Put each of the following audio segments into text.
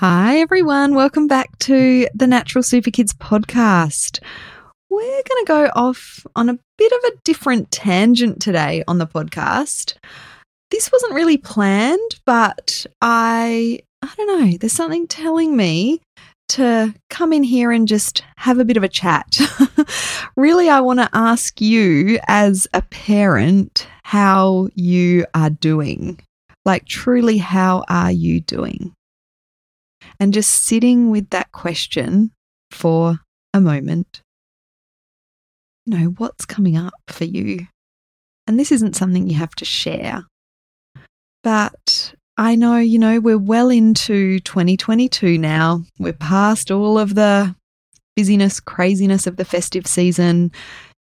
Hi, everyone. Welcome back to the Natural Super Kids podcast. We're going to go off on a bit of a different tangent today on the podcast. This wasn't really planned, but I I don't know, there's something telling me to come in here and just have a bit of a chat. really, I want to ask you as a parent how you are doing. Like, truly, how are you doing? And just sitting with that question for a moment. You know, what's coming up for you? And this isn't something you have to share. But I know, you know, we're well into 2022 now. We're past all of the busyness, craziness of the festive season.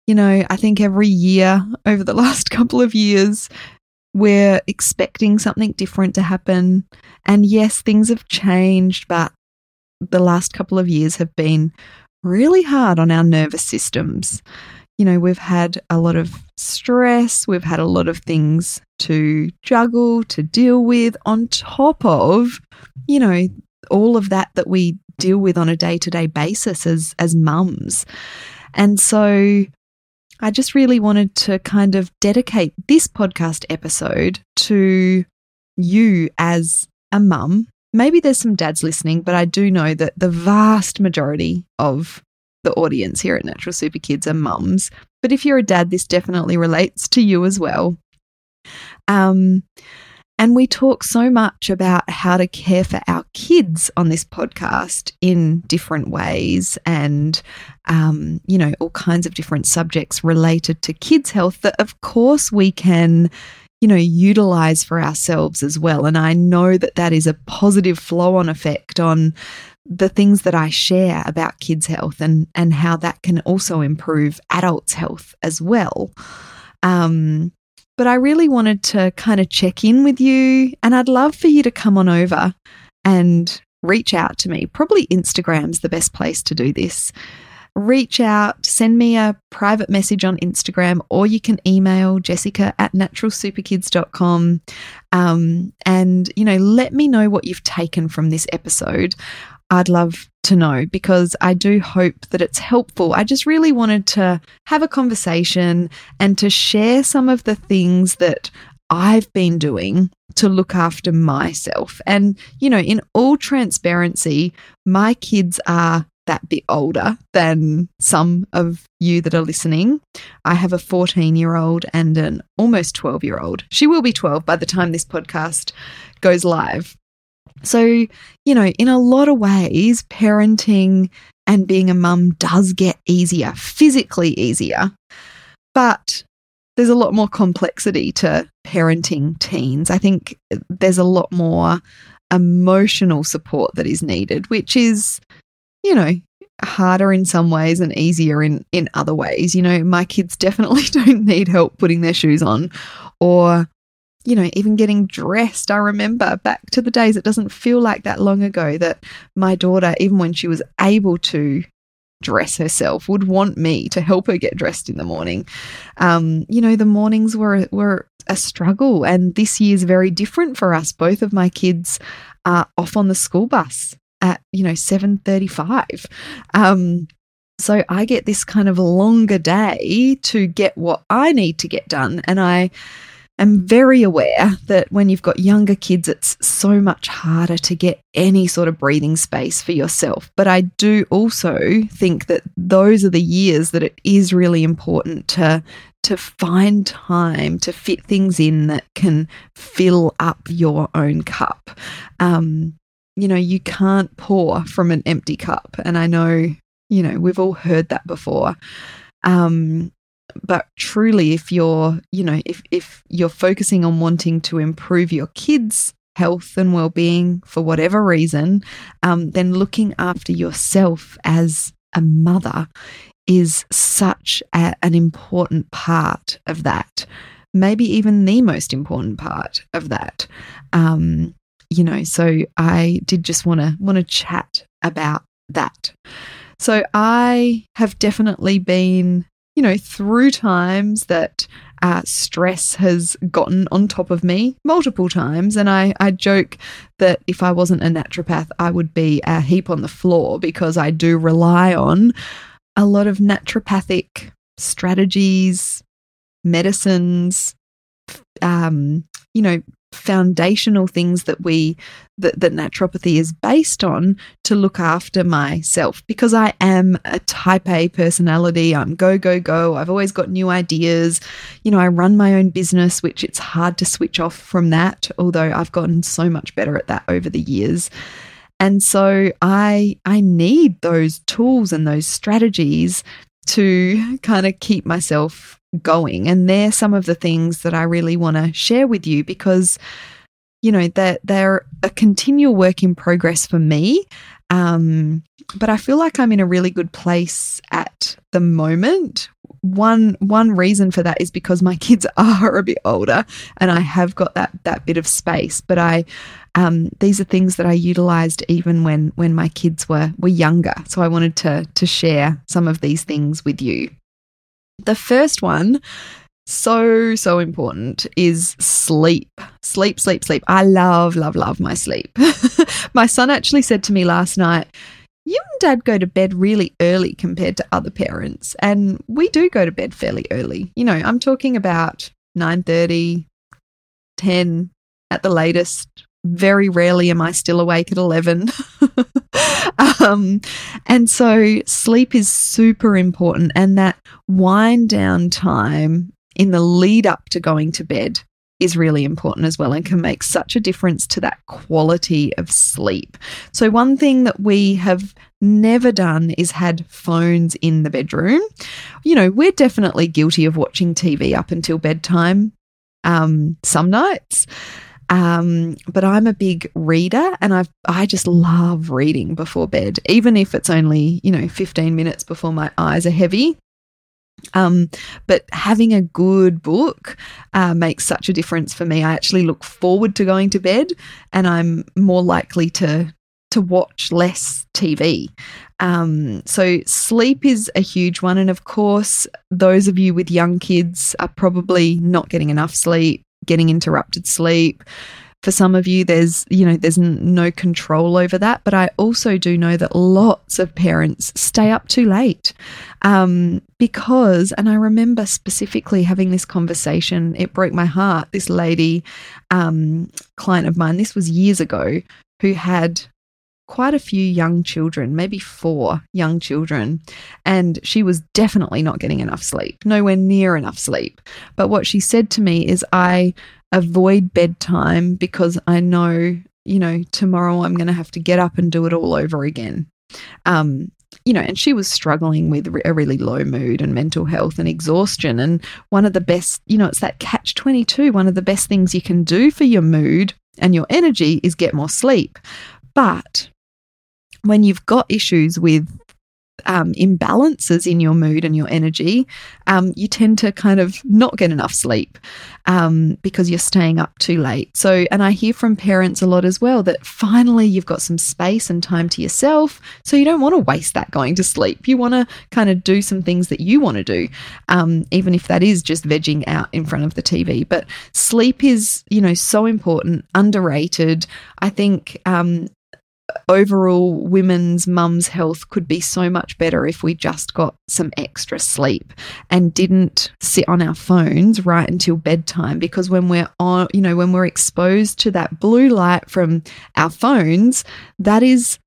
You know, I think every year over the last couple of years, we're expecting something different to happen. And yes, things have changed, but the last couple of years have been really hard on our nervous systems. You know, we've had a lot of stress, we've had a lot of things to juggle, to deal with, on top of, you know, all of that that we deal with on a day to day basis as, as mums. And so I just really wanted to kind of dedicate this podcast episode to you as a mum. Maybe there's some dads listening, but I do know that the vast majority of the audience here at Natural Super Kids are mums. But if you're a dad, this definitely relates to you as well. Um, and we talk so much about how to care for our kids on this podcast in different ways and, um, you know, all kinds of different subjects related to kids' health that, of course, we can, you know, utilize for ourselves as well. And I know that that is a positive flow on effect on the things that I share about kids' health and, and how that can also improve adults' health as well. Um, but I really wanted to kind of check in with you, and I'd love for you to come on over and reach out to me. Probably Instagram's the best place to do this. Reach out, send me a private message on Instagram, or you can email jessica at naturalsuperkids.com. Um, and, you know, let me know what you've taken from this episode. I'd love to know because I do hope that it's helpful. I just really wanted to have a conversation and to share some of the things that I've been doing to look after myself. And, you know, in all transparency, my kids are that bit older than some of you that are listening. I have a 14 year old and an almost 12 year old. She will be 12 by the time this podcast goes live. So, you know, in a lot of ways, parenting and being a mum does get easier, physically easier. But there's a lot more complexity to parenting teens. I think there's a lot more emotional support that is needed, which is, you know, harder in some ways and easier in in other ways. You know, my kids definitely don't need help putting their shoes on or you know, even getting dressed. I remember back to the days, it doesn't feel like that long ago that my daughter, even when she was able to dress herself, would want me to help her get dressed in the morning. Um, you know, the mornings were, were a struggle, and this year's very different for us. Both of my kids are off on the school bus at, you know, 7.35. Um, so I get this kind of longer day to get what I need to get done. And I, am very aware that when you've got younger kids, it's so much harder to get any sort of breathing space for yourself. But I do also think that those are the years that it is really important to to find time to fit things in that can fill up your own cup. Um, you know, you can't pour from an empty cup. And I know, you know, we've all heard that before. Um, but truly if you're you know if if you're focusing on wanting to improve your kids health and well-being for whatever reason, um, then looking after yourself as a mother is such a, an important part of that. Maybe even the most important part of that. Um, you know, so I did just want to want to chat about that. So I have definitely been, you know, through times that uh, stress has gotten on top of me multiple times. And I, I joke that if I wasn't a naturopath, I would be a heap on the floor because I do rely on a lot of naturopathic strategies, medicines, um, you know, foundational things that we that, that naturopathy is based on to look after myself because I am a type A personality. I'm go, go, go. I've always got new ideas. You know, I run my own business, which it's hard to switch off from that, although I've gotten so much better at that over the years. And so I I need those tools and those strategies to kind of keep myself going. And they're some of the things that I really want to share with you because, you know, they're, they're a continual work in progress for me. Um, but I feel like I'm in a really good place at the moment. One one reason for that is because my kids are a bit older and I have got that that bit of space. But I um, these are things that I utilized even when when my kids were were younger. So I wanted to to share some of these things with you. The first one, so, so important, is sleep. Sleep, sleep, sleep. I love, love, love my sleep. my son actually said to me last night, you and dad go to bed really early compared to other parents and we do go to bed fairly early you know i'm talking about 9.30 10 at the latest very rarely am i still awake at 11 um, and so sleep is super important. And that wind down time in the lead up to going to bed is really important as well and can make such a difference to that quality of sleep. So, one thing that we have never done is had phones in the bedroom. You know, we're definitely guilty of watching TV up until bedtime um, some nights. Um, but I'm a big reader and I I just love reading before bed, even if it's only, you know, 15 minutes before my eyes are heavy. Um, but having a good book uh, makes such a difference for me. I actually look forward to going to bed and I'm more likely to to watch less TV. Um, so sleep is a huge one. And of course, those of you with young kids are probably not getting enough sleep getting interrupted sleep. For some of you, there's, you know, there's no control over that. But I also do know that lots of parents stay up too late um, because, and I remember specifically having this conversation, it broke my heart. This lady, um, client of mine, this was years ago, who had quite a few young children, maybe four young children, and she was definitely not getting enough sleep, nowhere near enough sleep. But what she said to me is, I avoid bedtime because I know, you know, tomorrow I'm going to have to get up and do it all over again. Um, you know, and she was struggling with a really low mood and mental health and exhaustion. And one of the best, you know, it's that catch 22. One of the best things you can do for your mood and your energy is get more sleep. But when you've got issues with um, imbalances in your mood and your energy, um, you tend to kind of not get enough sleep um, because you're staying up too late. So, and I hear from parents a lot as well that finally you've got some space and time to yourself. So you don't want to waste that going to sleep. You want to kind of do some things that you want to do, um, even if that is just vegging out in front of the TV. But sleep is, you know, so important, underrated. I think um, overall women's mums' health could be so much better if we just got some extra sleep and didn't sit on our phones right until bedtime because when we're on you know when we're exposed to that blue light from our phones that is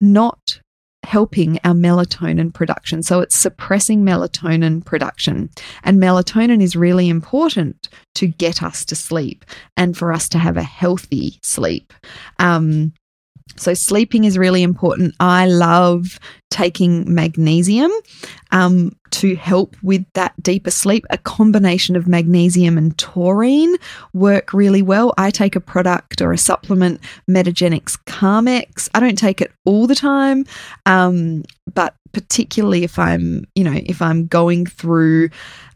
not helping our melatonin production. So it's suppressing melatonin production. And melatonin is really important to get us to sleep and for us to have a healthy sleep. Um, So, sleeping is really important. I love taking magnesium um, to help with that deeper sleep. A combination of magnesium and taurine work really well. I take a product or a supplement, Metagenics Calm-X. I don't take it all the time, um, but particularly if I'm, you know, if I'm going through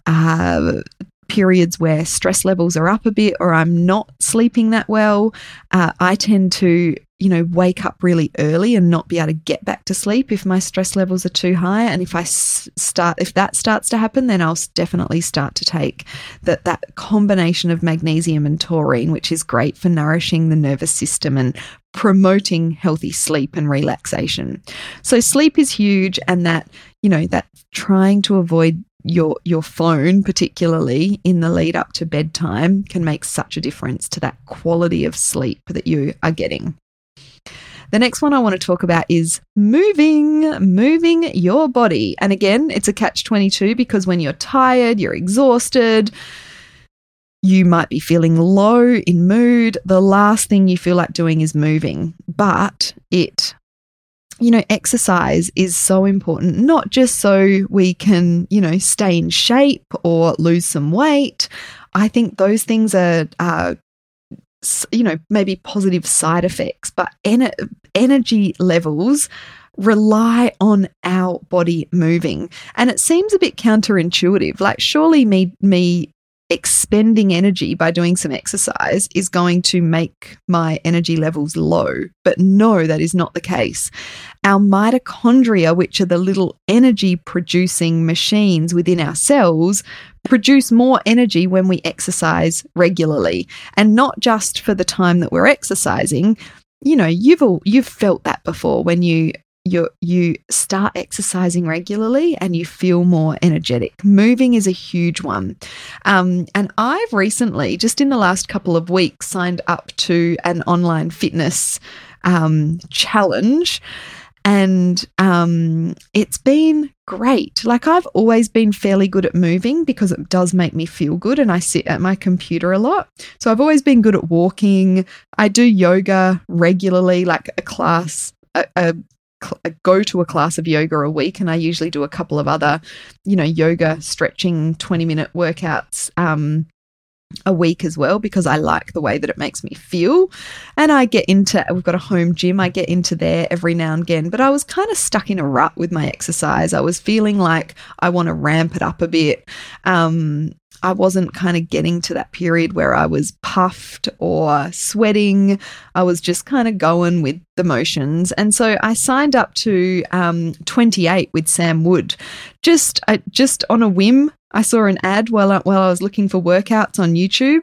uh, periods where stress levels are up a bit or I'm not sleeping that well, uh, I tend to, you know, wake up really early and not be able to get back to sleep if my stress levels are too high. And if I start, if that starts to happen, then I'll definitely start to take that that combination of magnesium and taurine, which is great for nourishing the nervous system and promoting healthy sleep and relaxation. So sleep is huge, and that you know that trying to avoid your your phone particularly in the lead up to bedtime can make such a difference to that quality of sleep that you are getting. The next one I want to talk about is moving, moving your body. And again, it's a catch 22 because when you're tired, you're exhausted, you might be feeling low in mood. The last thing you feel like doing is moving, but it you know, exercise is so important, not just so we can, you know, stay in shape or lose some weight. I think those things are, are you know, maybe positive side effects, but en- energy levels rely on our body moving. And it seems a bit counterintuitive. Like, surely me, me expending energy by doing some exercise is going to make my energy levels low. But no, that is not the case. Our mitochondria, which are the little energy producing machines within our cells, produce more energy when we exercise regularly. And not just for the time that we're exercising. You know, you've all, you've felt that before when you you you start exercising regularly and you feel more energetic. Moving is a huge one, um, and I've recently, just in the last couple of weeks, signed up to an online fitness um, challenge. And um, it's been great. Like, I've always been fairly good at moving because it does make me feel good. And I sit at my computer a lot. So, I've always been good at walking. I do yoga regularly, like a class a, go to a class of yoga a week and I usually do a couple of other, you know, yoga stretching 20 minute workouts um, a week as well because I like the way that it makes me feel. And I get into, we've got a home gym, I get into there every now and again. But I was kind of stuck in a rut with my exercise. I was feeling like I want to ramp it up a bit. Um, I wasn't kind of getting to that period where I was puffed or sweating. I was just kind of going with the motions. And so I signed up to um, 28 with Sam Wood just, uh, just on a whim. I saw an ad while I, while I was looking for workouts on YouTube,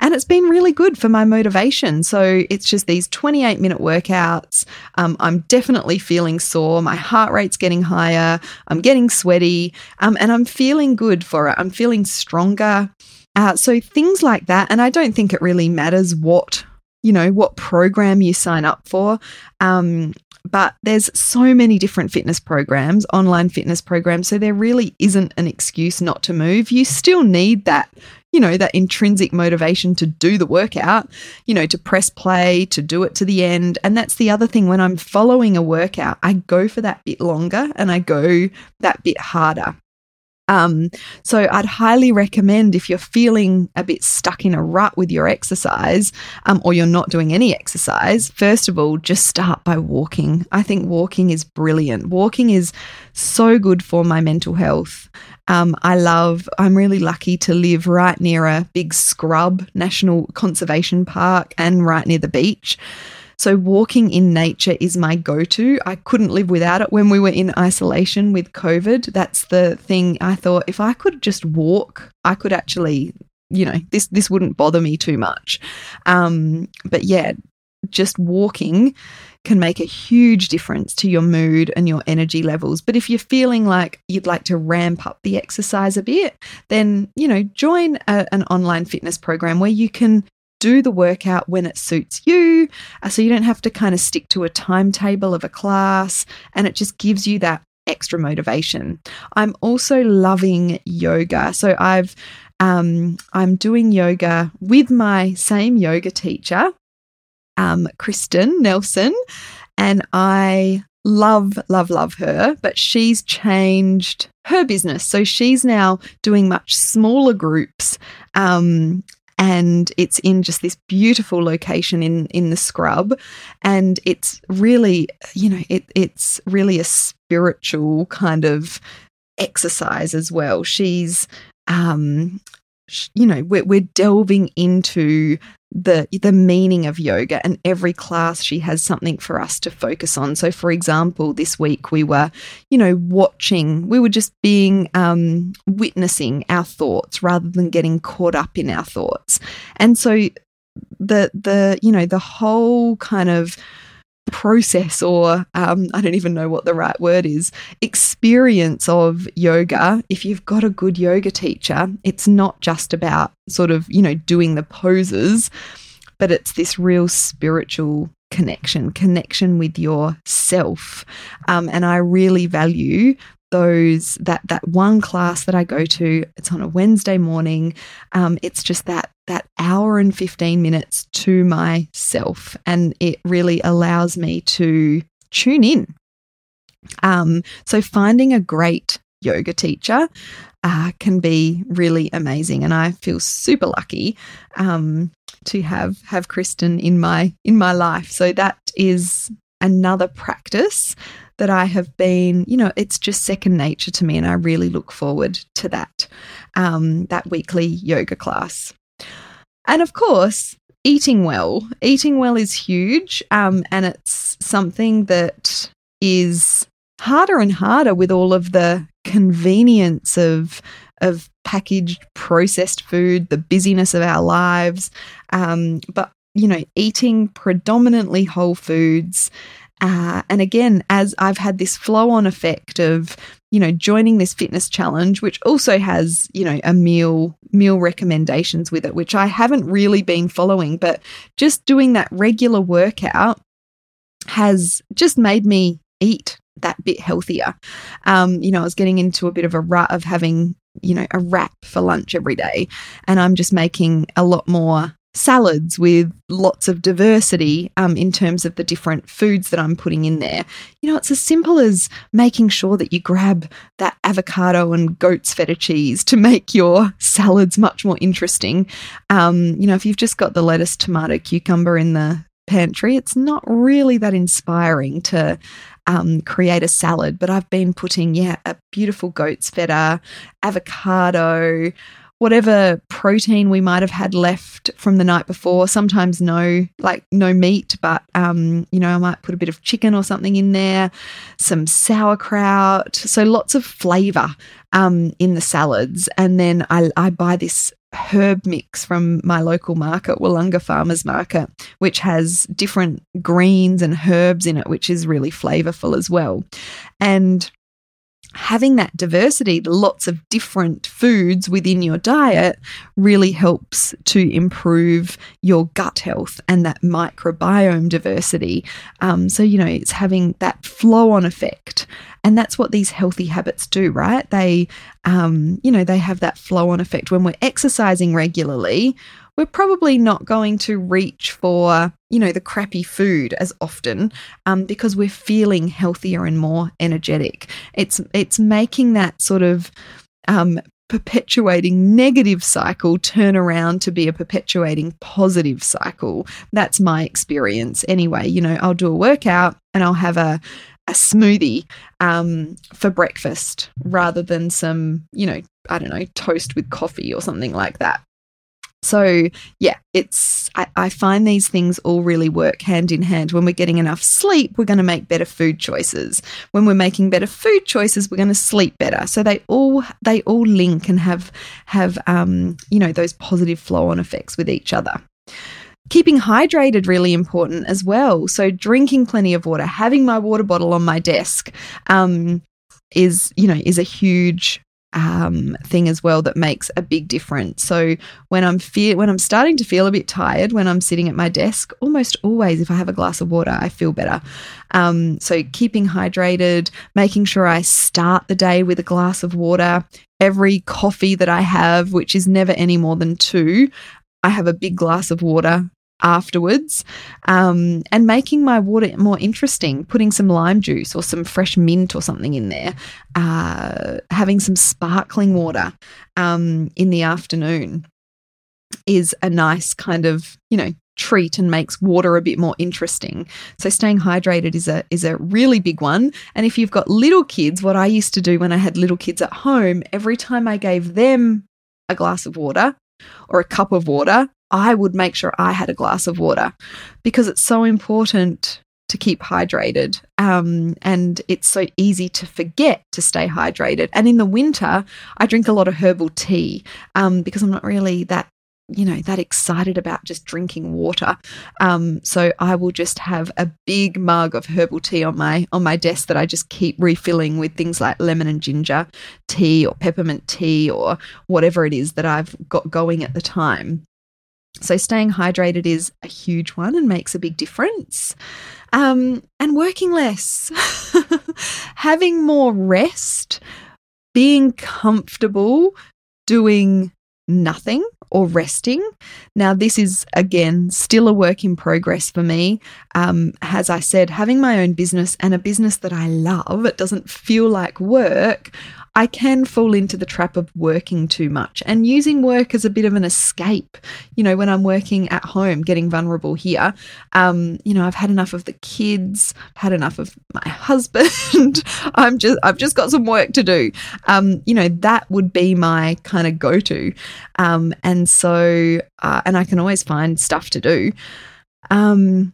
and it's been really good for my motivation. So it's just these 28 minute workouts. Um, I'm definitely feeling sore. My heart rate's getting higher. I'm getting sweaty, um, and I'm feeling good for it. I'm feeling stronger. Uh, so things like that. And I don't think it really matters what you know what program you sign up for um, but there's so many different fitness programs, online fitness programs. So there really isn't an excuse not to move. You still need that, you know, that intrinsic motivation to do the workout, you know, to press play, to do it to the end. And that's the other thing when I'm following a workout, I go for that bit longer and I go that bit harder. Um, so I'd highly recommend if you're feeling a bit stuck in a rut with your exercise, um, or you're not doing any exercise, first of all, just start by walking. I think walking is brilliant. Walking is so good for my mental health. Um, I love, I'm really lucky to live right near a big scrub national conservation park and right near the beach. So, walking in nature is my go to. I couldn't live without it when we were in isolation with COVID. That's the thing I thought if I could just walk, I could actually, you know, this, this wouldn't bother me too much. Um, but yeah, just walking can make a huge difference to your mood and your energy levels. But if you're feeling like you'd like to ramp up the exercise a bit, then, you know, join a, an online fitness program where you can do the workout when it suits you. Uh, so you don't have to kind of stick to a timetable of a class, and it just gives you that extra motivation. I'm also loving yoga. So I've um, I'm doing yoga with my same yoga teacher um, Kristen Nelson, and I love, love, love her, but she's changed her business. So she's now doing much smaller groups. Um, and it's in just this beautiful location in in the scrub. And it's really you know it it's really a spiritual kind of exercise as well. She's um you know we're, we're delving into the the meaning of yoga and every class she has something for us to focus on. So for example this week we were you know watching we were just being um, witnessing our thoughts rather than getting caught up in our thoughts. And so the the you know the whole kind of process or um, I don't even know what the right word is experience of yoga. If you've got a good yoga teacher it's not just about sort of you know doing the poses but it's this real spiritual connection connection with yourself. Um, and I really value those that that one class that I go to it's on a Wednesday morning. Um, it's just that that hour and 15 minutes to myself and it really allows me to tune in. Um, so finding a great yoga teacher uh, can be really amazing and I feel super lucky um, to have have Kristen in my in my life. So that is another practice that I have been, you know, it's just second nature to me, and I really look forward to that um, that weekly yoga class. And of course, eating well. Eating well is huge, um, and it's something that is harder and harder with all of the convenience of of packaged processed food, the busyness of our lives. Um, but you know, eating predominantly whole foods uh, and again, as I've had this flow on effect of, you know, joining this fitness challenge, which also has, you know, a meal meal recommendations with it, which I haven't really been following, but just doing that regular workout has just made me eat that bit healthier. Um, you know, I was getting into a bit of a rut of having, you know, a wrap for lunch every day, and I'm just making a lot more salads with lots of diversity um, in terms of the different foods that I'm putting in there. You know, it's as simple as making sure that you grab that avocado and goat's feta cheese to make your salads much more interesting. Um, you know, if you've just got the lettuce, tomato, cucumber in the pantry, it's not really that inspiring to um, create a salad. But I've been putting, yeah, a beautiful goat's feta, avocado whatever protein we might have had left from the night before. Sometimes no, like no meat, but um, you know, I might put a bit of chicken or something in there, some sauerkraut. So lots of flavor um, in the salads. And then I, I buy this herb mix from my local market, Willunga Farmers Market, which has different greens and herbs in it, which is really flavorful as well. And having that diversity, lots of different foods within your diet, really helps to improve your gut health and that microbiome diversity. Um, so, you know, it's having that flow on effect. And that's what these healthy habits do, right? They, um, you know, they have that flow on effect. When we're exercising regularly, we're probably not going to reach for, you know, the crappy food as often um, because we're feeling healthier and more energetic. It's it's making that sort of um, perpetuating negative cycle turn around to be a perpetuating positive cycle. That's my experience anyway. You know, I'll do a workout and I'll have a a smoothie um, for breakfast rather than some, you know, I don't know, toast with coffee or something like that. So, yeah, it's, I, I, find these things all really work hand in hand. When we're getting enough sleep, we're going to make better food choices. When we're making better food choices, we're going to sleep better. So they all, they all link and have, have, um, you know, those positive flow on effects with each other keeping hydrated really important as well so drinking plenty of water having my water bottle on my desk um, is you know is a huge um, thing as well that makes a big difference. So when I'm feel when I'm starting to feel a bit tired when I'm sitting at my desk, almost always if I have a glass of water, I feel better. Um, so keeping hydrated, making sure I start the day with a glass of water. Every coffee that I have, which is never any more than two, I have a big glass of water afterwards um, and making my water more interesting, putting some lime juice or some fresh mint or something in there, uh, having some sparkling water um, in the afternoon is a nice kind of, you know, treat and makes water a bit more interesting. So staying hydrated is a is a really big one. And if you've got little kids, what I used to do when I had little kids at home, every time I gave them a glass of water or a cup of water, I would make sure I had a glass of water because it's so important to keep hydrated. Um, and it's so easy to forget to stay hydrated. And in the winter, I drink a lot of herbal tea um, because I'm not really that you know that excited about just drinking water um, so i will just have a big mug of herbal tea on my on my desk that i just keep refilling with things like lemon and ginger tea or peppermint tea or whatever it is that i've got going at the time so staying hydrated is a huge one and makes a big difference um, and working less having more rest being comfortable doing nothing or resting. Now, this is again still a work in progress for me. Um, as I said, having my own business and a business that I love, it doesn't feel like work. I can fall into the trap of working too much and using work as a bit of an escape. You know, when I'm working at home, getting vulnerable here, um, you know, I've had enough of the kids, had enough of my husband. I'm just, I've just got some work to do. Um, you know, that would be my kind of go to. Um, and so, uh, and I can always find stuff to do. Um,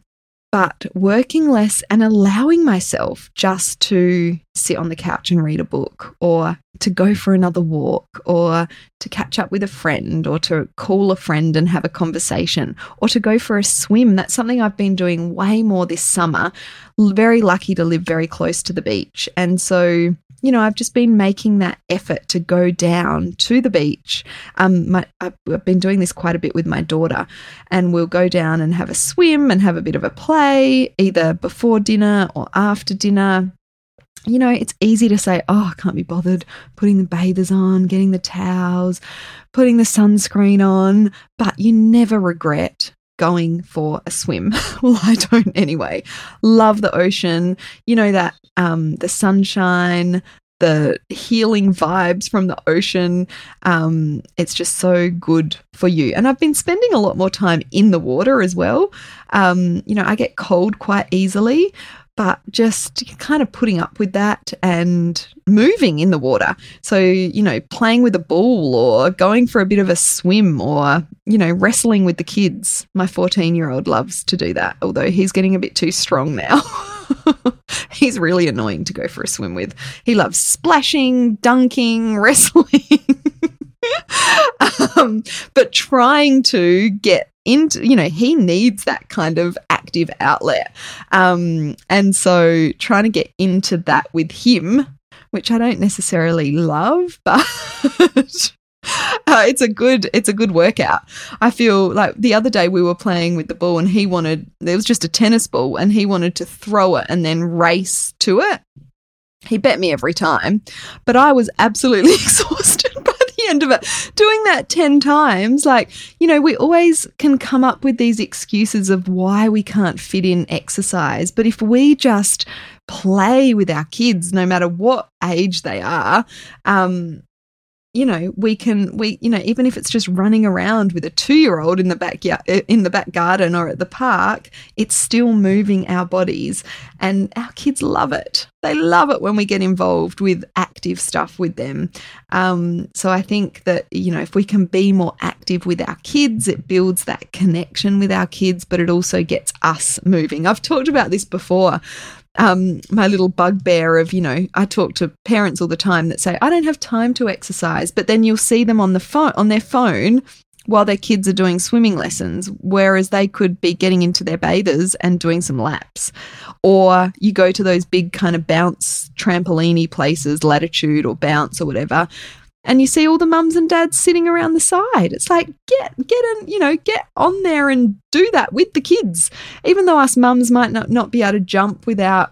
but working less and allowing myself just to sit on the couch and read a book or to go for another walk or to catch up with a friend or to call a friend and have a conversation or to go for a swim. That's something I've been doing way more this summer. Very lucky to live very close to the beach. And so you know, I've just been making that effort to go down to the beach. Um, my, I've been doing this quite a bit with my daughter, and we'll go down and have a swim and have a bit of a play, either before dinner or after dinner. You know, it's easy to say, oh, I can't be bothered putting the bathers on, getting the towels, putting the sunscreen on, but you never regret going for a swim. well, I don't anyway. Love the ocean. You know that um, the sunshine, the healing vibes from the ocean. Um, it's just so good for you. And I've been spending a lot more time in the water as well. Um, you know, I get cold quite easily, but just kind of putting up with that and moving in the water. So, you know, playing with a ball or going for a bit of a swim or, you know, wrestling with the kids. My 14 year old loves to do that, although he's getting a bit too strong now. he's really annoying to go for a swim with. He loves splashing, dunking, wrestling. um, but trying to get into you know he needs that kind of active outlet. Um and so trying to get into that with him which i don't necessarily love but uh, it's a good it's a good workout. I feel like the other day we were playing with the ball and he wanted there was just a tennis ball and he wanted to throw it and then race to it. He bet me every time but i was absolutely exhausted end of it. Doing that 10 times, like, you know, we always can come up with these excuses of why we can't fit in exercise. But if we just play with our kids, no matter what age they are, um, you know we can we you know even if it's just running around with a 2-year-old in the backyard in the back garden or at the park it's still moving our bodies and our kids love it. They love it when we get involved with active stuff with them. Um, so i think that you know if we can be more active with our kids it builds that connection with our kids but it also gets us moving. I've talked about this before um, my little bugbear of, you know, I talk to parents all the time that say, I don't have time to exercise, but then you'll see them on the phone, on their phone while their kids are doing swimming lessons, whereas they could be getting into their bathers and doing some laps. Or you go to those big kind of bounce trampoline places, latitude or bounce or whatever, and you see all the mums and dads sitting around the side. It's like get get in, you know, get on there and do that with the kids. Even though us mums might not, not be able to jump without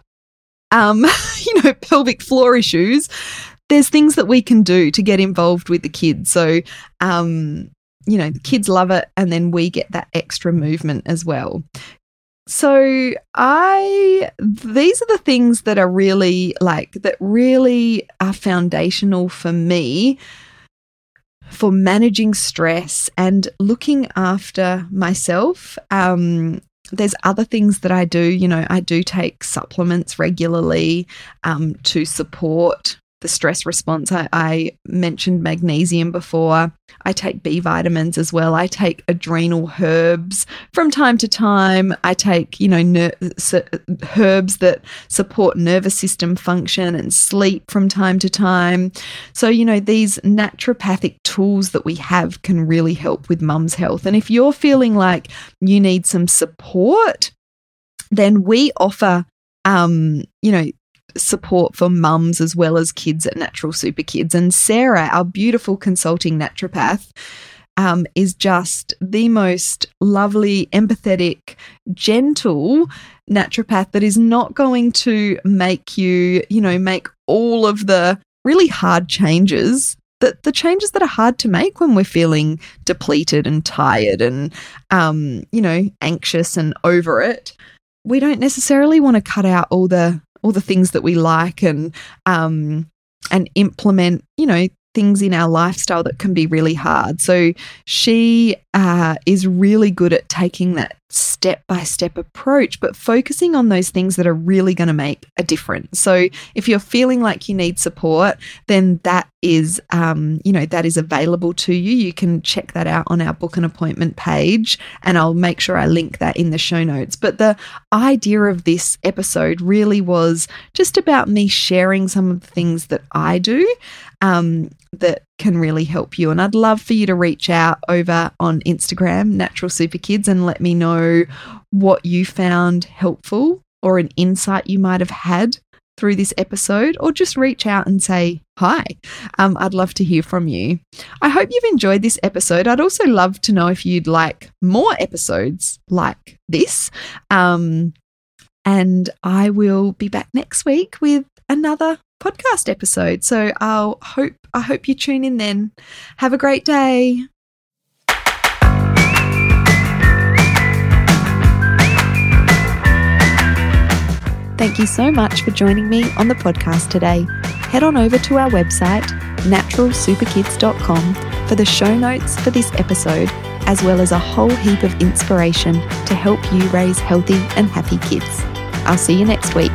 um, you know, pelvic floor issues, there's things that we can do to get involved with the kids. So um you know, the kids love it, and then we get that extra movement as well. So I these are the things that are really like that really are foundational for me for managing stress and looking after myself. Um, there's other things that I do. You know, I do take supplements regularly um, to support the stress response. I, I, mentioned magnesium before. I take B vitamins as well. I take adrenal herbs from time to time. I take, you know, ner- herbs that support nervous system function and sleep from time to time. So, you know, these naturopathic tools that we have can really help with mum's health. And if you're feeling like you need some support, then we offer um, you know, support for mums as well as kids at Natural Super Kids. And Sarah, our beautiful consulting naturopath, um, is just the most lovely, empathetic, gentle naturopath that is not going to make you, you know, make all of the really hard changes that the changes that are hard to make when we're feeling depleted and tired and um, you know anxious and over it we don't necessarily want to cut out all the all the things that we like and um, and implement, you know, things in our lifestyle that can be really hard. So she uh, is really good at taking that step by step approach, but focusing on those things that are really going to make a difference. So if you're feeling like you need support, then that is, um, you know, that is available to you. You can check that out on our book and appointment page, and I'll make sure I link that in the show notes. But the idea of this episode really was just about me sharing some of the things that I do um, that can really help you. And I'd love for you to reach out over on Instagram, Natural Super Kids, and let me know what you found helpful or an insight you might have had through this episode, or just reach out and say hi. Um, I'd love to hear from you. I hope you've enjoyed this episode. I'd also love to know if you'd like more episodes like this. Um, and I will be back next week with another podcast episode. So I'll hope I hope you tune in then. Have a great day. Thank you so much for joining me on the podcast today. Head on over to our website, naturalsuperkids.com, for the show notes for this episode, as well as a whole heap of inspiration to help you raise healthy and happy kids. I'll see you next week.